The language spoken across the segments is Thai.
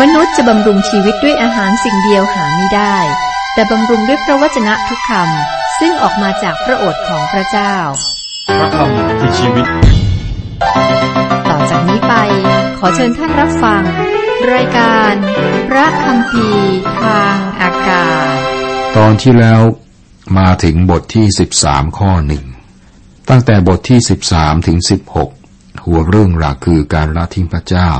มนุษย์จะบำรุงชีวิตด้วยอาหารสิ่งเดียวหาไม่ได้ แต่บำรุงด้วยพระวจนะทุกคำซึ่งออกมาจากพระโอษฐ์ของพระเจ้า พระคำคือชีวิต ต่อจากนี้ไป ขอเชิญท่านรับฟัง รายการ พระคำพีทางอากาศ ตอนที่แล้วมาถึงบทที่ 13 ข้อหนึ่งตั้งแต่บทที่ 13 ถึง 16 หัวเรื่องหลักคือการละทิ้งพระเจ้า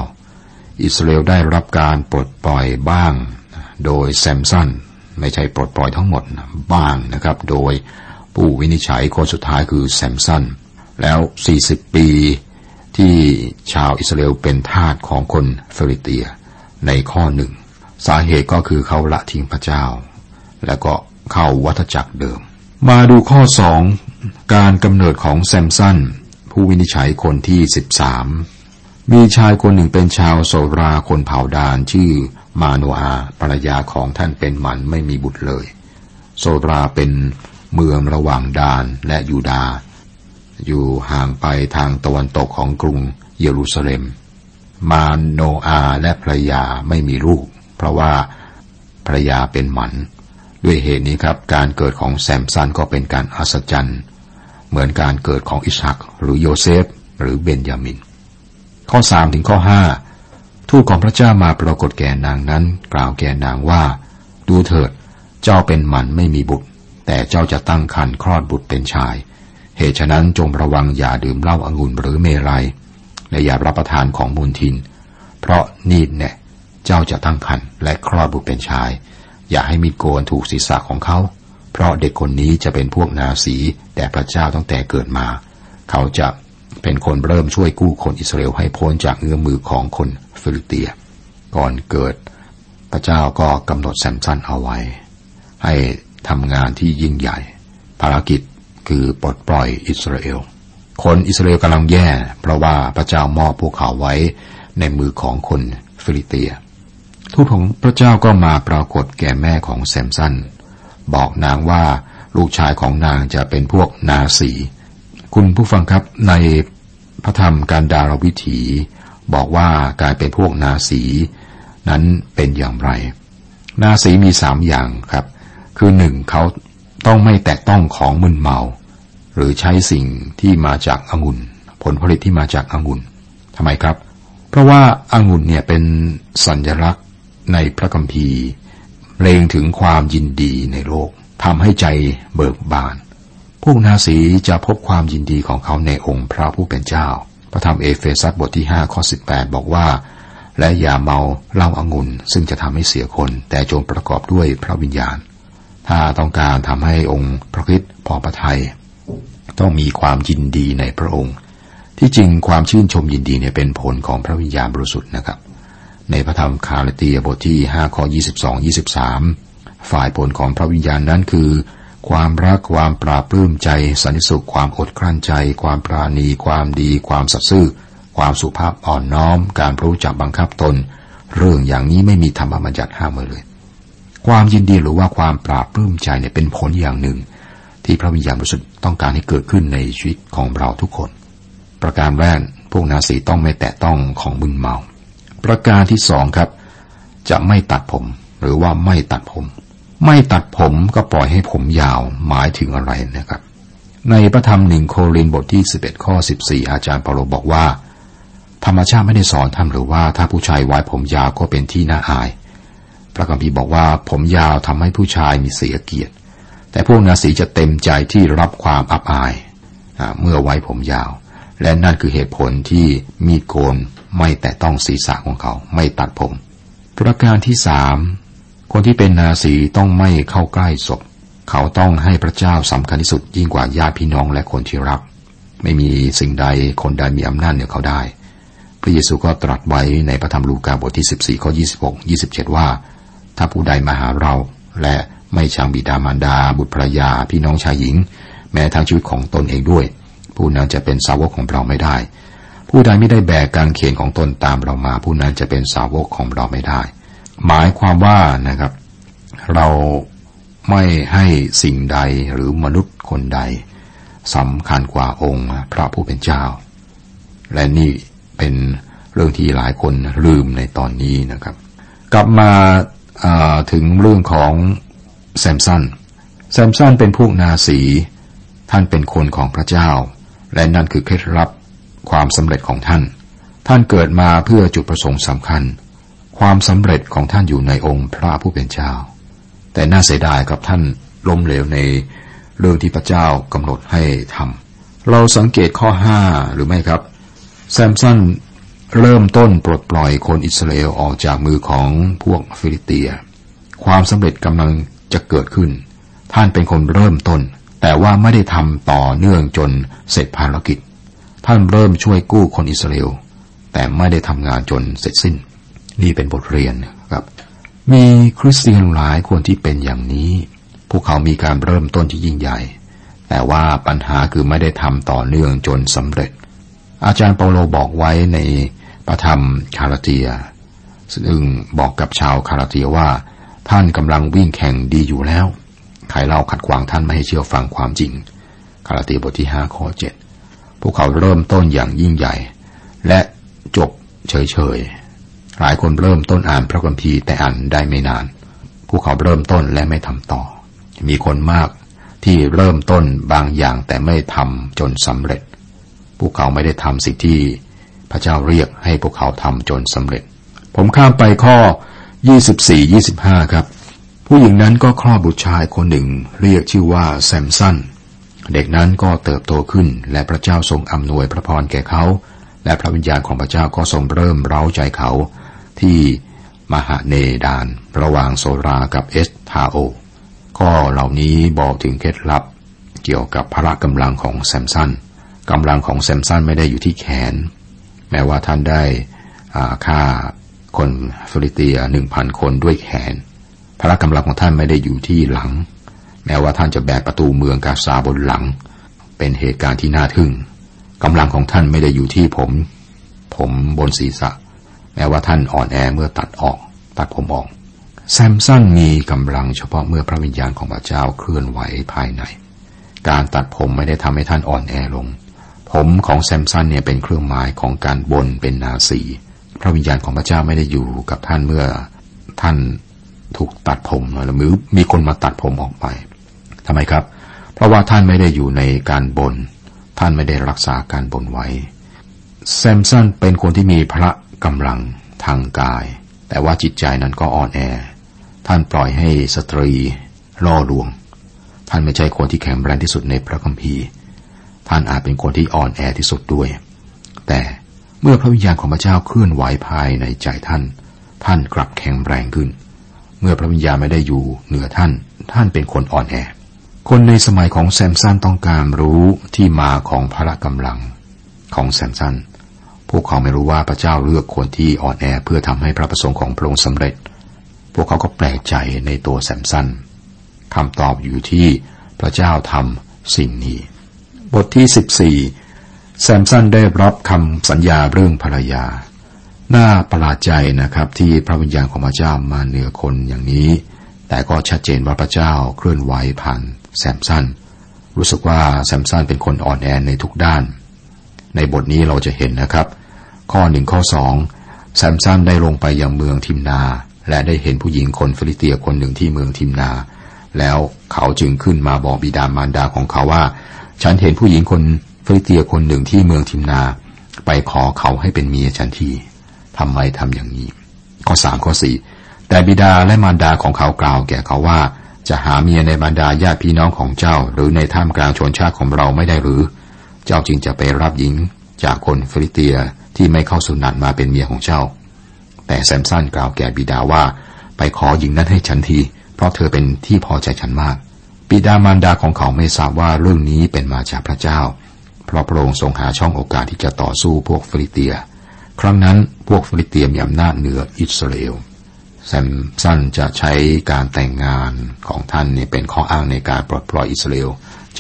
อิสราเอลได้รับการปลดปล่อยบ้าง โดยแซมสันไม่ใช่ปลดปล่อยทั้งหมดบ้างนะครับ โดยผู้วินิจฉัยคนสุดท้ายคือแซมสันแล้ว 40 ปีที่ชาวอิสราเอลเป็นทาสของคนฟิลิเตียในข้อหนึ่ง สาเหตุก็คือเขาละทิ้งพระเจ้า แล้วก็เข้าวัฏจักรเดิม มาดูข้อสองการกำเนิดของแซมสันผู้วินิจฉัยคนที่ 13 มีชายคนหนึ่งเป็นชาวโซราคนเผ่าดานชื่อมาโนอาภรรยาของท่านเป็นหมันไม่มีบุตรเลย โซราเป็นเมืองระหว่างดานและยูดา อยู่ห่างไปทางตะวันตกของกรุงเยรูซาเล็ม มาโนอาและภรรยาไม่มีลูก เพราะว่าภรรยาเป็นหมัน ด้วยเหตุนี้ครับการเกิดของแซมสันก็เป็นการอัศจรรย์ เหมือนการเกิดของอิสฮักหรือโยเซฟหรือเบนยามิน ข้อสามถึงข้อห้าทูตของพระเจ้ามาปรากฏแก่นางนั้น กล่าวแก่นางว่า ดูเถิด เจ้าเป็นหมันไม่มีบุตร แต่เจ้าจะตั้งครรภ์คลอดบุตรเป็นชาย เหตุฉะนั้นจงระวังอย่าดื่มเหล้าอางุ่นหรือเมรัย และอย่ารับประทานของมูลทิน เพราะนีดเนี่ยเจ้าจะตั้งครรภ์และคลอดบุตรเป็นชาย อย่าให้มีโกนถูกศีรษะของเขา เพราะเด็กคนนี้จะเป็นพวกนาสีแต่พระเจ้าตั้งแต่เกิดมา เขาจะ เป็นคนเริ่มช่วยกู้คนอิสราเอลให้พ้นจากเงื้อมือของคนฟิลิเตีย ก่อนเกิดพระเจ้าก็กำหนดแซมสันเอาไว้ ให้ทำงานที่ยิ่งใหญ่ ภารกิจคือปลดปล่อยอิสราเอล คนอิสราเอลกำลังแย่ เพราะว่าพระเจ้ามอบพวกเขาไว้ในมือของคนฟิลิเตีย ทูตของพระเจ้าก็มาปรากฏแก่แม่ของแซมสันบอกนางว่าลูกชายของนางจะเป็นพวกนาสี คุณผู้ฟังครับในพระธรรมการดารวิถี บอกว่าการเป็นพวกนาสีนั้นเป็นอย่างไร นาสีมีสามอย่างครับ คือหนึ่งเขาต้องไม่แตะต้องของมึนเมา หรือใช้สิ่งที่มาจากองุ่น ผลผลิตที่มาจากองุ่นทำไมครับ เพราะว่าองุ่นเนี่ยเป็นสัญลักษณ์ในพระคัมภีร์เลงถึงความยินดีในโลกทำให้ใจเบิกบาน พวกนาสีจะพบความยินดีของเขาในองค์พระผู้เป็นเจ้า พระธรรมเอเฟซัสบทที่5ข้อ18บอกว่า และอย่าเมาเหล้าอางุ่นซึ่งจะทำให้เสียคน แต่จงประกอบด้วยพระวิญญาณ ถ้าต้องการทำให้องค์พระคริสต์พอพระทยัยต้องมีความยินดีในพระองค์ ที่จริงความชื่นชมยินดีเนี่ยเป็นผลของพระวิญญาณบริสุทธิ์นะครับ ในพระธรรมคาลเตียบทที่5ข้อ22 23ฝ่ายผลของพระวิญญาณนั้นคือ ความรักความปราบปลื้มใจ สันติสุขความอดกลั้นใจ ความปราณี ความดี ความสัตย์ซื่อ ความสุภาพอ่อนน้อม การรู้จักบังคับตน เรื่องอย่างนี้ไม่มีธรรมบัญญัติห้ามเลย ความยินดีหรือว่าความปราบปลื้มใจเนี่ยเป็นผลอย่างหนึ่ง ที่พระวิญญาณบริสุทธิ์ต้องการให้เกิดขึ้นในชีวิตของเราทุกคน ประการแรกพวกนาสีต้องไม่แตะต้องของมึนเมา ประการที่สองครับ จะไม่ตัดผม หรือว่าไม่ตัดผม ไม่ตัดผมก็ปล่อยให้ผมยาวหมายถึงอะไรนะครับ ในพระธรรมหนึ่งโครินบทที่ 11 ข้อ 14 อาจารย์เปาโลบอกว่า ธรรมชาติไม่ได้สอนทำหรือว่าถ้าผู้ชายไว้ผมยาวก็เป็นที่น่าอาย พระคัมภีร์บอกว่าผมยาวทำให้ผู้ชายมีเสียเกียรติ แต่พวกนาสีจะเต็มใจที่รับความอับอายเมื่อไว้ผมยาว และนั่นคือเหตุผลที่มีโกนไม่แต่ต้องศีรษะของเขาไม่ตัดผม ประการที่สาม คนที่เป็นนาสีต้องไม่เข้าใกล้ศพ เขาต้องให้พระเจ้าสำคัญที่สุดยิ่งกว่าญาติพี่น้องและคนที่รัก ไม่มีสิ่งใดคนใดมีอำนาจเหนือเขาได้ พระเยซูก็ตรัสไว้ในพระธรรมลูกาบทที่ 14ข้อ26 27 ว่า ถ้าผู้ใดมาหาเราและไม่ชังบิดามารดา บุตรภรรยา พี่น้องชายหญิง แม้ทั้งชีวิตของตนเองด้วย ผู้นั้นจะเป็นสาวกของเราไม่ได้ ผู้ใดไม่ได้แบกการเขียนของตนตามเรามา ผู้นั้นจะเป็นสาวกของเราไม่ได้ หมายความว่านะครับ เราไม่ให้สิ่งใดหรือมนุษย์คนใดสำคัญกว่าองค์พระผู้เป็นเจ้า และนี่เป็นเรื่องที่หลายคนลืมในตอนนี้นะครับ กลับมาถึงเรื่องของแซมสันแซมสันเป็นพวกนาสี ท่านเป็นคนของพระเจ้า และนั่นคือเคล็ดลับความสำเร็จของท่าน ท่านเกิดมาเพื่อจุดประสงค์สำคัญ ความสำเร็จของท่านอยู่ในองค์พระผู้เป็นเจ้า แต่น่าเสียดายกับท่านล้มเหลวในเรื่องที่พระเจ้ากำหนดให้ทำเราสังเกตข้อห้าหรือไม่ครับ แซมสันเริ่มต้นปลดปล่อยคนอิสราเอลออกจากมือของพวกฟิลิเตีย ความสำเร็จกำลังจะเกิดขึ้น ท่านเป็นคนเริ่มต้น แต่ว่าไม่ได้ทำต่อเนื่องจนเสร็จภารกิจ ท่านเริ่มช่วยกู้คนอิสราเอลแต่ไม่ได้ทำงานจนเสร็จสิ้น นี่เป็นบทเรียนครับ มีคริสเตียนหลายคนที่เป็นอย่างนี้ พวกเขามีการเริ่มต้นที่ยิ่งใหญ่ แต่ว่าปัญหาคือไม่ได้ทำต่อเนื่องจนสำเร็จ อาจารย์เปาโลบอกไว้ในพระธรรมคาราเตีย ซึ่งบอกกับชาวคาราเตียว่า ท่านกำลังวิ่งแข่งดีอยู่แล้ว ใครเล่าขัดขวางท่านไม่ให้เชื่อฟังความจริง คาราเตียบทที่ห้าข้อเจ็ดพวกเขาเริ่มต้นอย่างยิ่งใหญ่ และจบเฉยๆ หลายคนเริ่มต้นอ่านพระคัมภีร์แต่อ่านได้ไม่นาน พวกเขาเริ่มต้นและไม่ทำต่อ มีคนมากที่เริ่มต้นบางอย่างแต่ไม่ทำจนสำเร็จ พวกเขาไม่ได้ทำสิ่งที่พระเจ้าเรียกให้พวกเขาทำจนสำเร็จ ผมข้ามไปข้อ 24-25 ครับ ผู้หญิงนั้นก็คลอดบุตรชายคนหนึ่ง เรียกชื่อว่าแซมสันเด็กนั้นก็เติบโตขึ้นและพระเจ้าทรงอำนวยพระพรแก่เขา และพระวิญญาณของพระเจ้าก็ทรงเริ่มเร้าใจเขา ที่มหาเนดาน ระหว่างโซรากับเอสทาโอ ข้อเหล่านี้บอกถึงเคล็ดลับ เกี่ยวกับพละกำลังของแซมสันกำลังของแซมสันไม่ได้อยู่ที่แขน แม้ว่าท่านได้ฆ่าคนฟิลิเตียหนึ่งพันคนด้วยแขน พละกำลังของท่านไม่ได้อยู่ที่หลัง แม้ว่าท่านจะแบกประตูเมืองกาซาบนหลัง เป็นเหตุการณ์ที่น่าทึ่งกำลังของท่านไม่ได้อยู่ที่ผม ผมบนศีรษะ แม้ว่าท่านอ่อนแอเมื่อตัดออก ตัดผมออก แซมสันมีกำลังเฉพาะเมื่อพระวิญญาณของพระเจ้าเคลื่อนไหวภายใน การตัดผมไม่ได้ทำให้ท่านอ่อนแอลง ผมของแซมสันเนี่ยเป็นเครื่องหมายของการบนเป็นนาสี พระวิญญาณของพระเจ้าไม่ได้อยู่กับท่านเมื่อท่านถูกตัดผมหรือมีคนมาตัดผมออกไปทำไมครับ เพราะว่าท่านไม่ได้อยู่ในการบน ท่านไม่ได้รักษาการบนไว้แซมสันเป็นคนที่มีพระ กำลังทางกาย แต่ว่าจิตใจนั้นก็อ่อนแอ ท่านปล่อยให้สตรีล่อลวง ท่านไม่ใช่คนที่แข็งแรงที่สุดในพระคัมภีร์ ท่านอาจเป็นคนที่อ่อนแอที่สุดด้วย แต่เมื่อพระวิญญาณของพระเจ้าเคลื่อนไหวภายในใจท่าน ท่านกลับแข็งแรงขึ้น เมื่อพระวิญญาณไม่ได้อยู่เหนือท่าน ท่านเป็นคนอ่อนแอ คนในสมัยของแซมสันต้องการรู้ที่มาของพละกำลังของแซมสัน พวกเขาไม่รู้ว่าพระเจ้าเลือกคนที่อ่อนแอเพื่อทำให้พระประสงค์ของพระองค์สำเร็จ พวกเขาก็แปลกใจในตัวแซมสันคำตอบอยู่ที่พระเจ้าทำสิ่งนี้ บทที่สิบสี่แซมสันได้รับคำสัญญาเรื่องภรรยา น่าประหลาดใจนะครับที่พระวิญญาณของพระเจ้ามาเหนือคนอย่างนี้ แต่ก็ชัดเจนว่าพระเจ้าเคลื่อนไหวผ่านแซมสันรู้สึกว่าแซมสันเป็นคนอ่อนแอในทุกด้าน ในบทนี้เราจะเห็นนะครับ ข้อหนึ่งข้อสองแซมสันได้ลงไปยังเมืองทิมนา และได้เห็นผู้หญิงคนฟิลิเตียคนหนึ่งที่เมืองทิมนา แล้วเขาจึงขึ้นมาบอกบิดามารดาของเขาว่า ฉันเห็นผู้หญิงคนฟิลิเตียคนหนึ่งที่เมืองทิมนา ไปขอเขาให้เป็นเมียฉันทีทำไมทำอย่างนี้ ข้อสามข้อสี่แต่บิดาและมารดาของเขากล่าวแก่เขาว่า จะหาเมียในบรรดาญาติพี่น้องของเจ้า หรือในท่ามกลางชนชาติของเราไม่ได้หรือ เจ้าจึงจะไปรับหญิงจากคนฟิลิเตีย ที่ไม่เข้าสุหนัตมาเป็นเมียของเจ้า แต่แซมสันกล่าวแก่บิดาว่า ไปขอหญิงนั้นให้ฉันที เพราะเธอเป็นที่พอใจฉันมาก บิดามารดาของเขาไม่ทราบว่าเรื่องนี้เป็นมาจากพระเจ้า เพราะพระองค์ทรงหาช่องโอกาสที่จะต่อสู้พวกฟิลิเตีย ครั้งนั้นพวกฟิลิเตียมีอำนาจเหนืออิสราเอลแซมสันจะใช้การแต่งงานของท่านนี่เป็นข้ออ้างในการปลดปล่อยอิสราเอล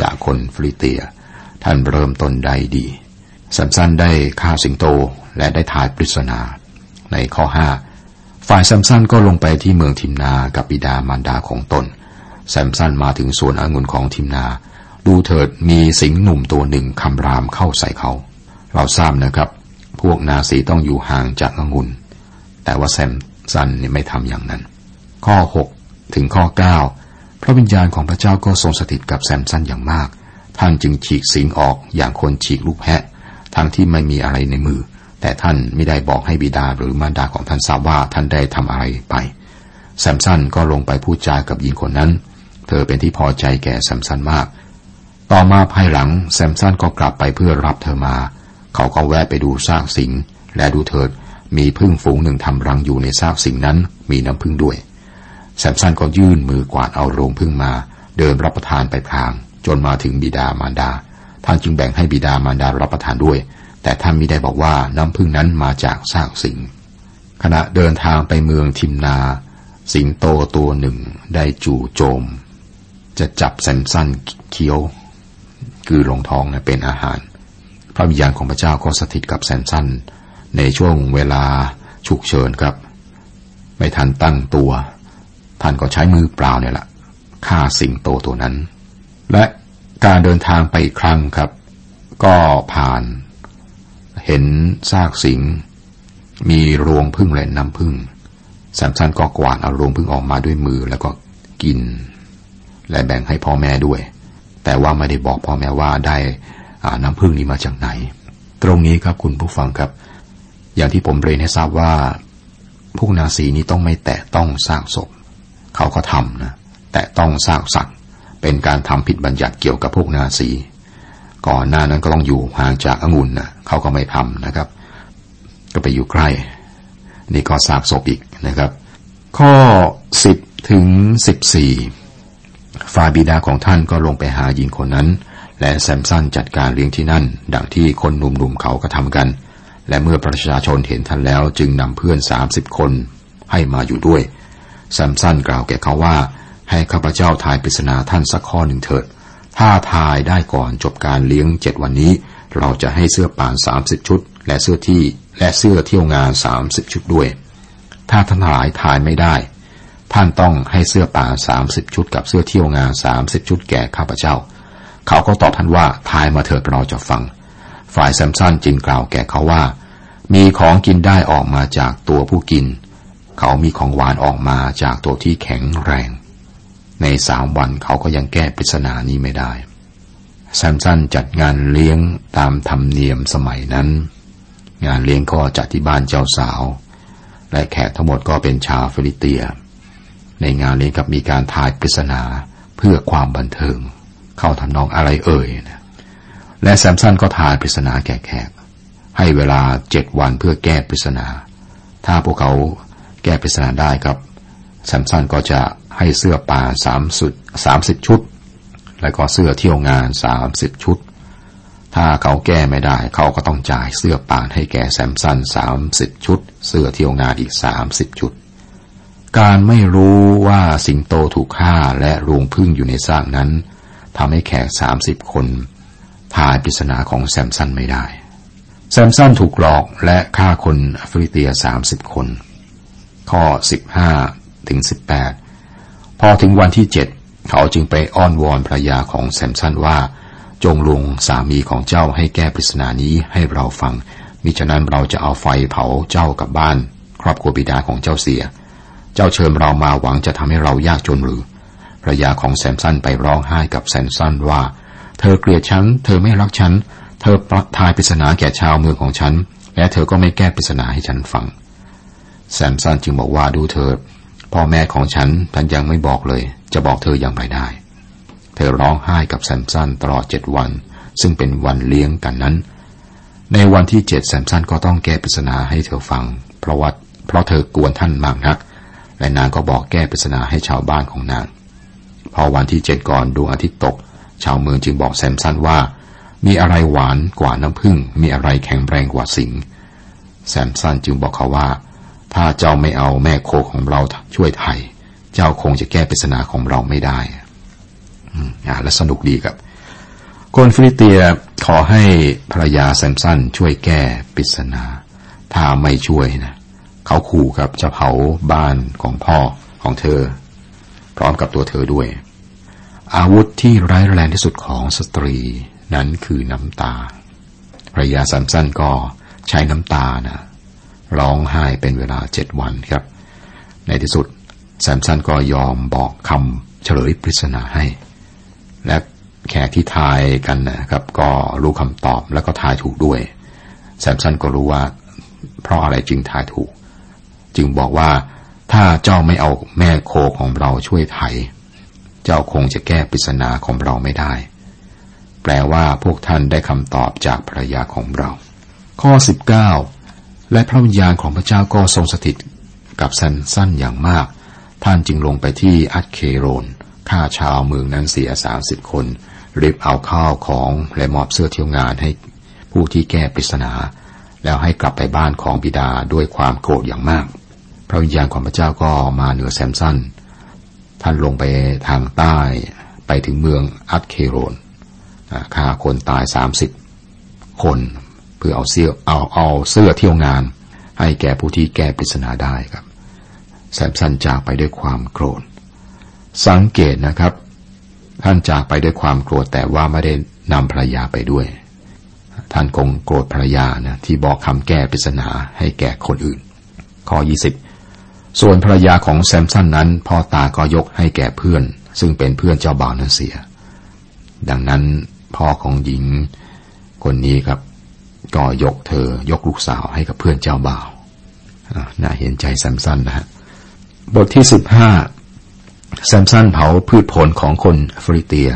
จากคนฟิลิเตีย ท่านเริ่มต้นได้ดี แซมสันได้ฆ่าสิงโตและได้ทายปริศนา ในข้อห้าฝ่ายแซมสันก็ลงไปที่เมืองทิมนากับบิดามารดาของตน แซมสันมาถึงสวนองุ่นของทิมนา ดูเถิดมีสิงหนุ่มตัวหนึ่งคำรามเข้าใส่เขา เราทราบนะครับ พวกนาสีต้องอยู่ห่างจากองุ่น แต่ว่าแซมสันนี่ไม่ทำอย่างนั้น ข้อ 6 ถึงข้อ 9 พระวิญญาณของพระเจ้าก็ทรงสถิตกับแซมสันอย่างมาก ท่านจึงฉีกสิงออกอย่างคนฉีกลูกแพะ ทั้งที่ไม่มีอะไรในมือ แต่ท่านไม่ได้บอกให้บิดาหรือมารดาของท่านทราบว่าท่านได้ทำอะไรไปแซมสันก็ลงไปพูดจากับหญิงคนนั้น เธอเป็นที่พอใจแก่แซมสันมาก ต่อมาภายหลังแซมสันก็กลับไปเพื่อรับเธอมา เขาก็แวะไปดูซากสิง และดูเถิดมีพึ่งฝูงหนึ่งทำรังอยู่ในซากสิงนั้น มีน้ำพึ่งด้วย แซมสันก็ยื่นมือกวาดเอาโรงพึ่งมา เดินรับประทานไปพลาง จนมาถึงบิดามารดา ท่านจึงแบ่งให้บิดามารดารับประทานด้วย แต่ท่านมิได้บอกว่าน้ำพึ่งนั้นมาจากซากสิงขณะเดินทางไปเมืองทิมนา สิงโตตัวหนึ่งได้จู่โจม จะจับแซมสันเคี้ยว คือลงท้องนะเป็นอาหาร พระวิญญาณของพระเจ้าก็สถิตกับแซมสันในช่วงเวลาฉุกเฉินครับ ไม่ทันตั้งตัว ท่านก็ใช้มือเปล่าเนี่ยแหละฆ่าสิงโตตัวนั้น และ การเดินทางไปอีกครั้งครับ ก็ผ่าน เห็นซากสิง มีรวงพึ่งและน้ำพึ่งแซมสันก็กวาดเอารวงพึ่งออกมาด้วยมือแล้วก็กิน และแบ่งให้พ่อแม่ด้วย แต่ว่าไม่ได้บอกพ่อแม่ว่าได้น้ำพึ่งนี้มาจากไหน ตรงนี้ครับคุณผู้ฟังครับ อย่างที่ผมเรียนให้ทราบว่าพวกนาซีนี้ต้องไม่แตะต้องซากศพ เขาก็ทำนะ แตะต้องซากสัตว์ เป็นการทำผิดบัญญัติเกี่ยวกับพวกนาซีก่อนหน้านั้นก็ต้องอยู่ห่างจากองุ่นนะเขาก็ไม่ทำนะครับ ก็ไปอยู่ใกล้ นี่ก็ซากศพอีกนะครับ ข้อสิบถึงสิบสี่ฝ่าบิดาของท่านก็ลงไปหาหญิงคนนั้น และแซมสันจัดการเลี้ยงที่นั่น ดังที่คนหนุ่มๆเขาก็ทำกัน และเมื่อประชาชนเห็นท่านแล้วจึงนำเพื่อนสามสิบคนให้มาอยู่ด้วยแซมสันกล่าวแก่เขาว่า ให้ข้าพเจ้าทายปริศนาท่านสักข้อหนึ่งเถิด ถ้าทายได้ก่อนจบการเลี้ยงเจ็ดวันนี้ เราจะให้เสื้อป่านสามสิบชุด และเสื้อที่และเสื้อเที่ยวงานสามสิบชุดด้วย ถ้าท่านหลายทายไม่ได้ ท่านต้องให้เสื้อป่านสามสิบชุด กับเสื้อเที่ยวงานสามสิบชุดแก่ข้าพเจ้า เขาก็ตอบท่านว่าทายมาเถิดเราจะฟัง ฝ่ายแซมสันจึงกล่าวแก่เขาว่า มีของกินได้ออกมาจากตัวผู้กิน เขามีของหวานออกมาจากตัวที่แข็งแรง ในสามวันเขาก็ยังแก้ปริศนานี้ไม่ได้แซมสันจัดงานเลี้ยงตามธรรมเนียมสมัยนั้น งานเลี้ยงก็จัดที่บ้านเจ้าสาว และแขกทั้งหมดก็เป็นชาวฟิลิเตีย ในงานเลี้ยงกับมีการทายปริศนาเพื่อความบันเทิง เข้าทำนองอะไรเอ่ยนะและแซมสันก็ทายปริศนาแก่แขก ให้เวลาเจ็ดวันเพื่อแก้ปริศนา ถ้าพวกเขาแก้ปริศนาได้ครับแซมสันก็จะ ให้เสื้อป่าสามสุดสามสิบชุด แล้วก็เสื้อเที่ยวงานสามสิบชุด ถ้าเขาแก้ไม่ได้เขาก็ต้องจ่ายเสื้อป่านให้แก่แซมสันสามสิบชุด เสื้อเที่ยวงานอีกสามสิบชุด การไม่รู้ว่าสิงโตถูกฆ่าและรวงพึ่งอยู่ในซากนั้นทำให้แขกสามสิบคนทายปริศนาของแซมสันไม่ได้ แซมสันถูกหลอกและฆ่าคนฟิลิเตียสามสิบคน ข้อสิบห้าถึงสิบแปด พอถึงวันที่เจ็ดเขาจึงไปอ้อนวอนภรรยาของแซมสันว่า จงลวงสามีของเจ้าให้แก้ปริศนานี้ให้เราฟัง มิฉะนั้นเราจะเอาไฟเผาเจ้ากับบ้าน ครอบครัวบิดาของเจ้าเสีย เจ้าเชิญเรามาหวังจะทำให้เรายากจนหรือภรรยาของแซมสันไปร้องไห้กับแซมสันว่า เธอเกลียดฉัน เธอไม่รักฉัน เธอปทายปริศนาแก่ชาวเมืองของฉัน และเธอก็ไม่แก้ปริศนาให้ฉันฟัง แซมสันจึงบอกว่าดูเธอ พ่อแม่ของฉันท่านยังไม่บอกเลย จะบอกเธออย่างไรได้ เธอร้องไห้กับแซมสันตลอดเจ็ดวัน ซึ่งเป็นวันเลี้ยงกันนั้น ในวันที่เจ็ดแซมสันก็ต้องแก้ปริศนาให้เธอฟัง เพราะว่าเพราะเธอกวนท่านมากนัก และนางก็บอกแก้ปริศนาให้ชาวบ้านของนาง พอวันที่เจ็ดก่อนดวงอาทิตย์ตก ชาวเมืองจึงบอกแซมสันว่า มีอะไรหวานกว่าน้ำผึ้งมีอะไรแข็งแรงกว่าสิงแซมสันจึงบอกเขาว่า ถ้าเจ้าไม่เอาแม่โคของเราช่วยไทย เจ้าคงจะแก้ปริศนาของเราไม่ได้อ่าและสนุกดีครับคนฟิลิเตียขอให้ภรรยาแซมสันช่วยแก้ปริศนา ถ้าไม่ช่วยนะ เขาขู่กับจะเผาบ้านของพ่อของเธอ พร้อมกับตัวเธอด้วย อาวุธที่ร้ายแรงที่สุดของสตรีนั้นคือน้ำตาภรรยาแซมสันก็ใช้น้ำตานะ ร้องไห้เป็นเวลาเจ็ดวันครับ ในที่สุดแซมสันก็ยอมบอกคำเฉลยปริศนาให้ และแขกที่ทายกันนะครับ ก็รู้คำตอบแล้วก็ทายถูกด้วย แซมสันก็รู้ว่า เพราะอะไรจึงทายถูก จึงบอกว่าถ้าเจ้าไม่เอาแม่โคของเราช่วยไถ เจ้าคงจะแก้ปริศนาของเราไม่ได้ แปลว่าพวกท่านได้คำตอบจากภรรยาของเรา ข้อ 19 และพระวิญญาณของพระเจ้าก็ทรงสถิตกับซันสั้นอย่างมาก ท่านจึงลงไปที่อัตเคโรนฆ่าชาวเมืองนั้นเสียสามสิบคนรีบเอาข้าวของและมอบเสื้อเที่ยวงานให้ผู้ที่แก้ปริศนา แล้วให้กลับไปบ้านของบิดาด้วยความโกรธอย่างมาก พระวิญญาณของพระเจ้าก็มาเหนือแซมสันท่านลงไปทางใต้ไปถึงเมืองอัตเคโรนฆ่าคนตายสามสิบคน พื่อเอาเสื้อเอาเอาเสื้อเที่ยวงาน ให้แก่ผู้ที่แก้ปริศนาได้ครับแซมสันจากไปด้วยความโกรธ สังเกตนะครับ ท่านจากไปด้วยความโกรธแต่ว่าไม่ได้นำภรรยาไปด้วย ท่านคงโกรธภรรยานะที่บอกคำแก้ปริศนาให้แก่คนอื่น ข้อ 20 ส่วนภรรยาของแซมสันนั้นพ่อตาก็ยกให้แก่เพื่อน ซึ่งเป็นเพื่อนเจ้าบ่าวนั้นเสีย ดังนั้นพ่อของหญิงคนนี้ครับ ก็ยกเธอ ยกลูกสาวให้กับเพื่อนเจ้าบ่าวน่าเห็นใจแซมสันนะฮะบทที่สิบห้าแซมสันเผาพืชผลของคนฟริเตีย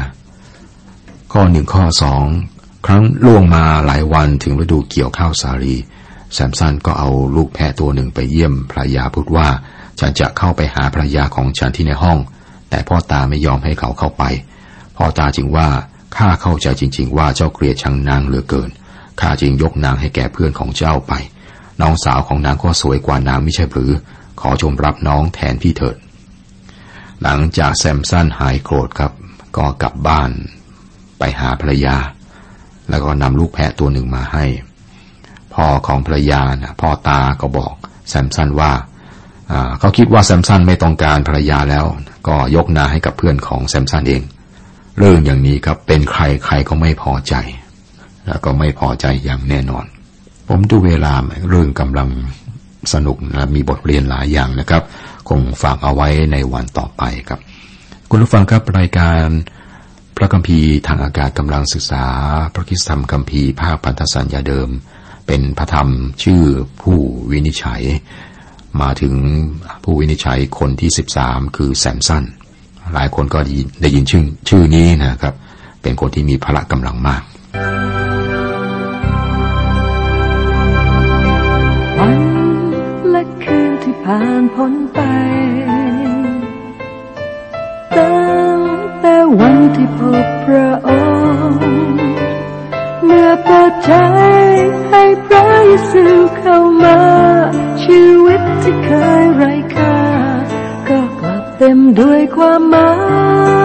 ข้อหนึ่งข้อสองครั้งล่วงมาหลายวันถึงฤดูเกี่ยวข้าวสาลีแซมสันก็เอาลูกแพะตัวหนึ่งไปเยี่ยมภรรยาพูดว่า ฉันจะเข้าไปหาภรรยาของฉันที่ในห้อง แต่พ่อตาไม่ยอมให้เขาเข้าไป พ่อตาจึงว่าข้าเข้าใจจริง ๆ ว่าเจ้าเกลียดชังนางเหลือเกิน ข้าจึงยกนางให้แก่เพื่อนของเจ้าไป น้องสาวของนางก็สวยกว่านางไม่ใช่หรือ ขอชมรับน้องแทนพี่เถิด หลังจากแซมสันหายโกรธครับ ก็กลับบ้านไปหาภรรยา แล้วก็นำลูกแพะตัวหนึ่งมาให้ พ่อของภรรยานะพ่อตาก็บอกแซมสันว่าเขาคิดว่าแซมสันไม่ต้องการภรรยาแล้ว ก็ยกนาให้กับเพื่อนของแซมสันเอง เรื่องอย่างนี้ครับเป็นใครใครก็ไม่พอใจ แล้วก็ไม่พอใจอย่างแน่นอน ผมดูเวลาเรื่องกำลังสนุกนะมีบทเรียนหลายอย่างนะครับ คงฝากเอาไว้ในวันต่อไปครับ คุณผู้ฟังครับรายการพระคัมภีร์ทางอากาศกำลังศึกษา พระคิสธรรมคัมภีร์ภาคพันธสัญญาเดิม เป็นพระธรรมชื่อผู้วินิจฉัย มาถึงผู้วินิจฉัยคนที่สิบสามคือแซมสันหลายคนก็ได้ยินชื่อชื่อนี้นะครับ เป็นคนที่มีพละกำลังมาก ผ่านพ้นไป ตั้งแต่วันที่พบพระองค์ เมื่อเปิดใจให้พระเยซูเข้ามา ชีวิตที่เคยไร้ค่า ก็กลับเต็มด้วยความหมาย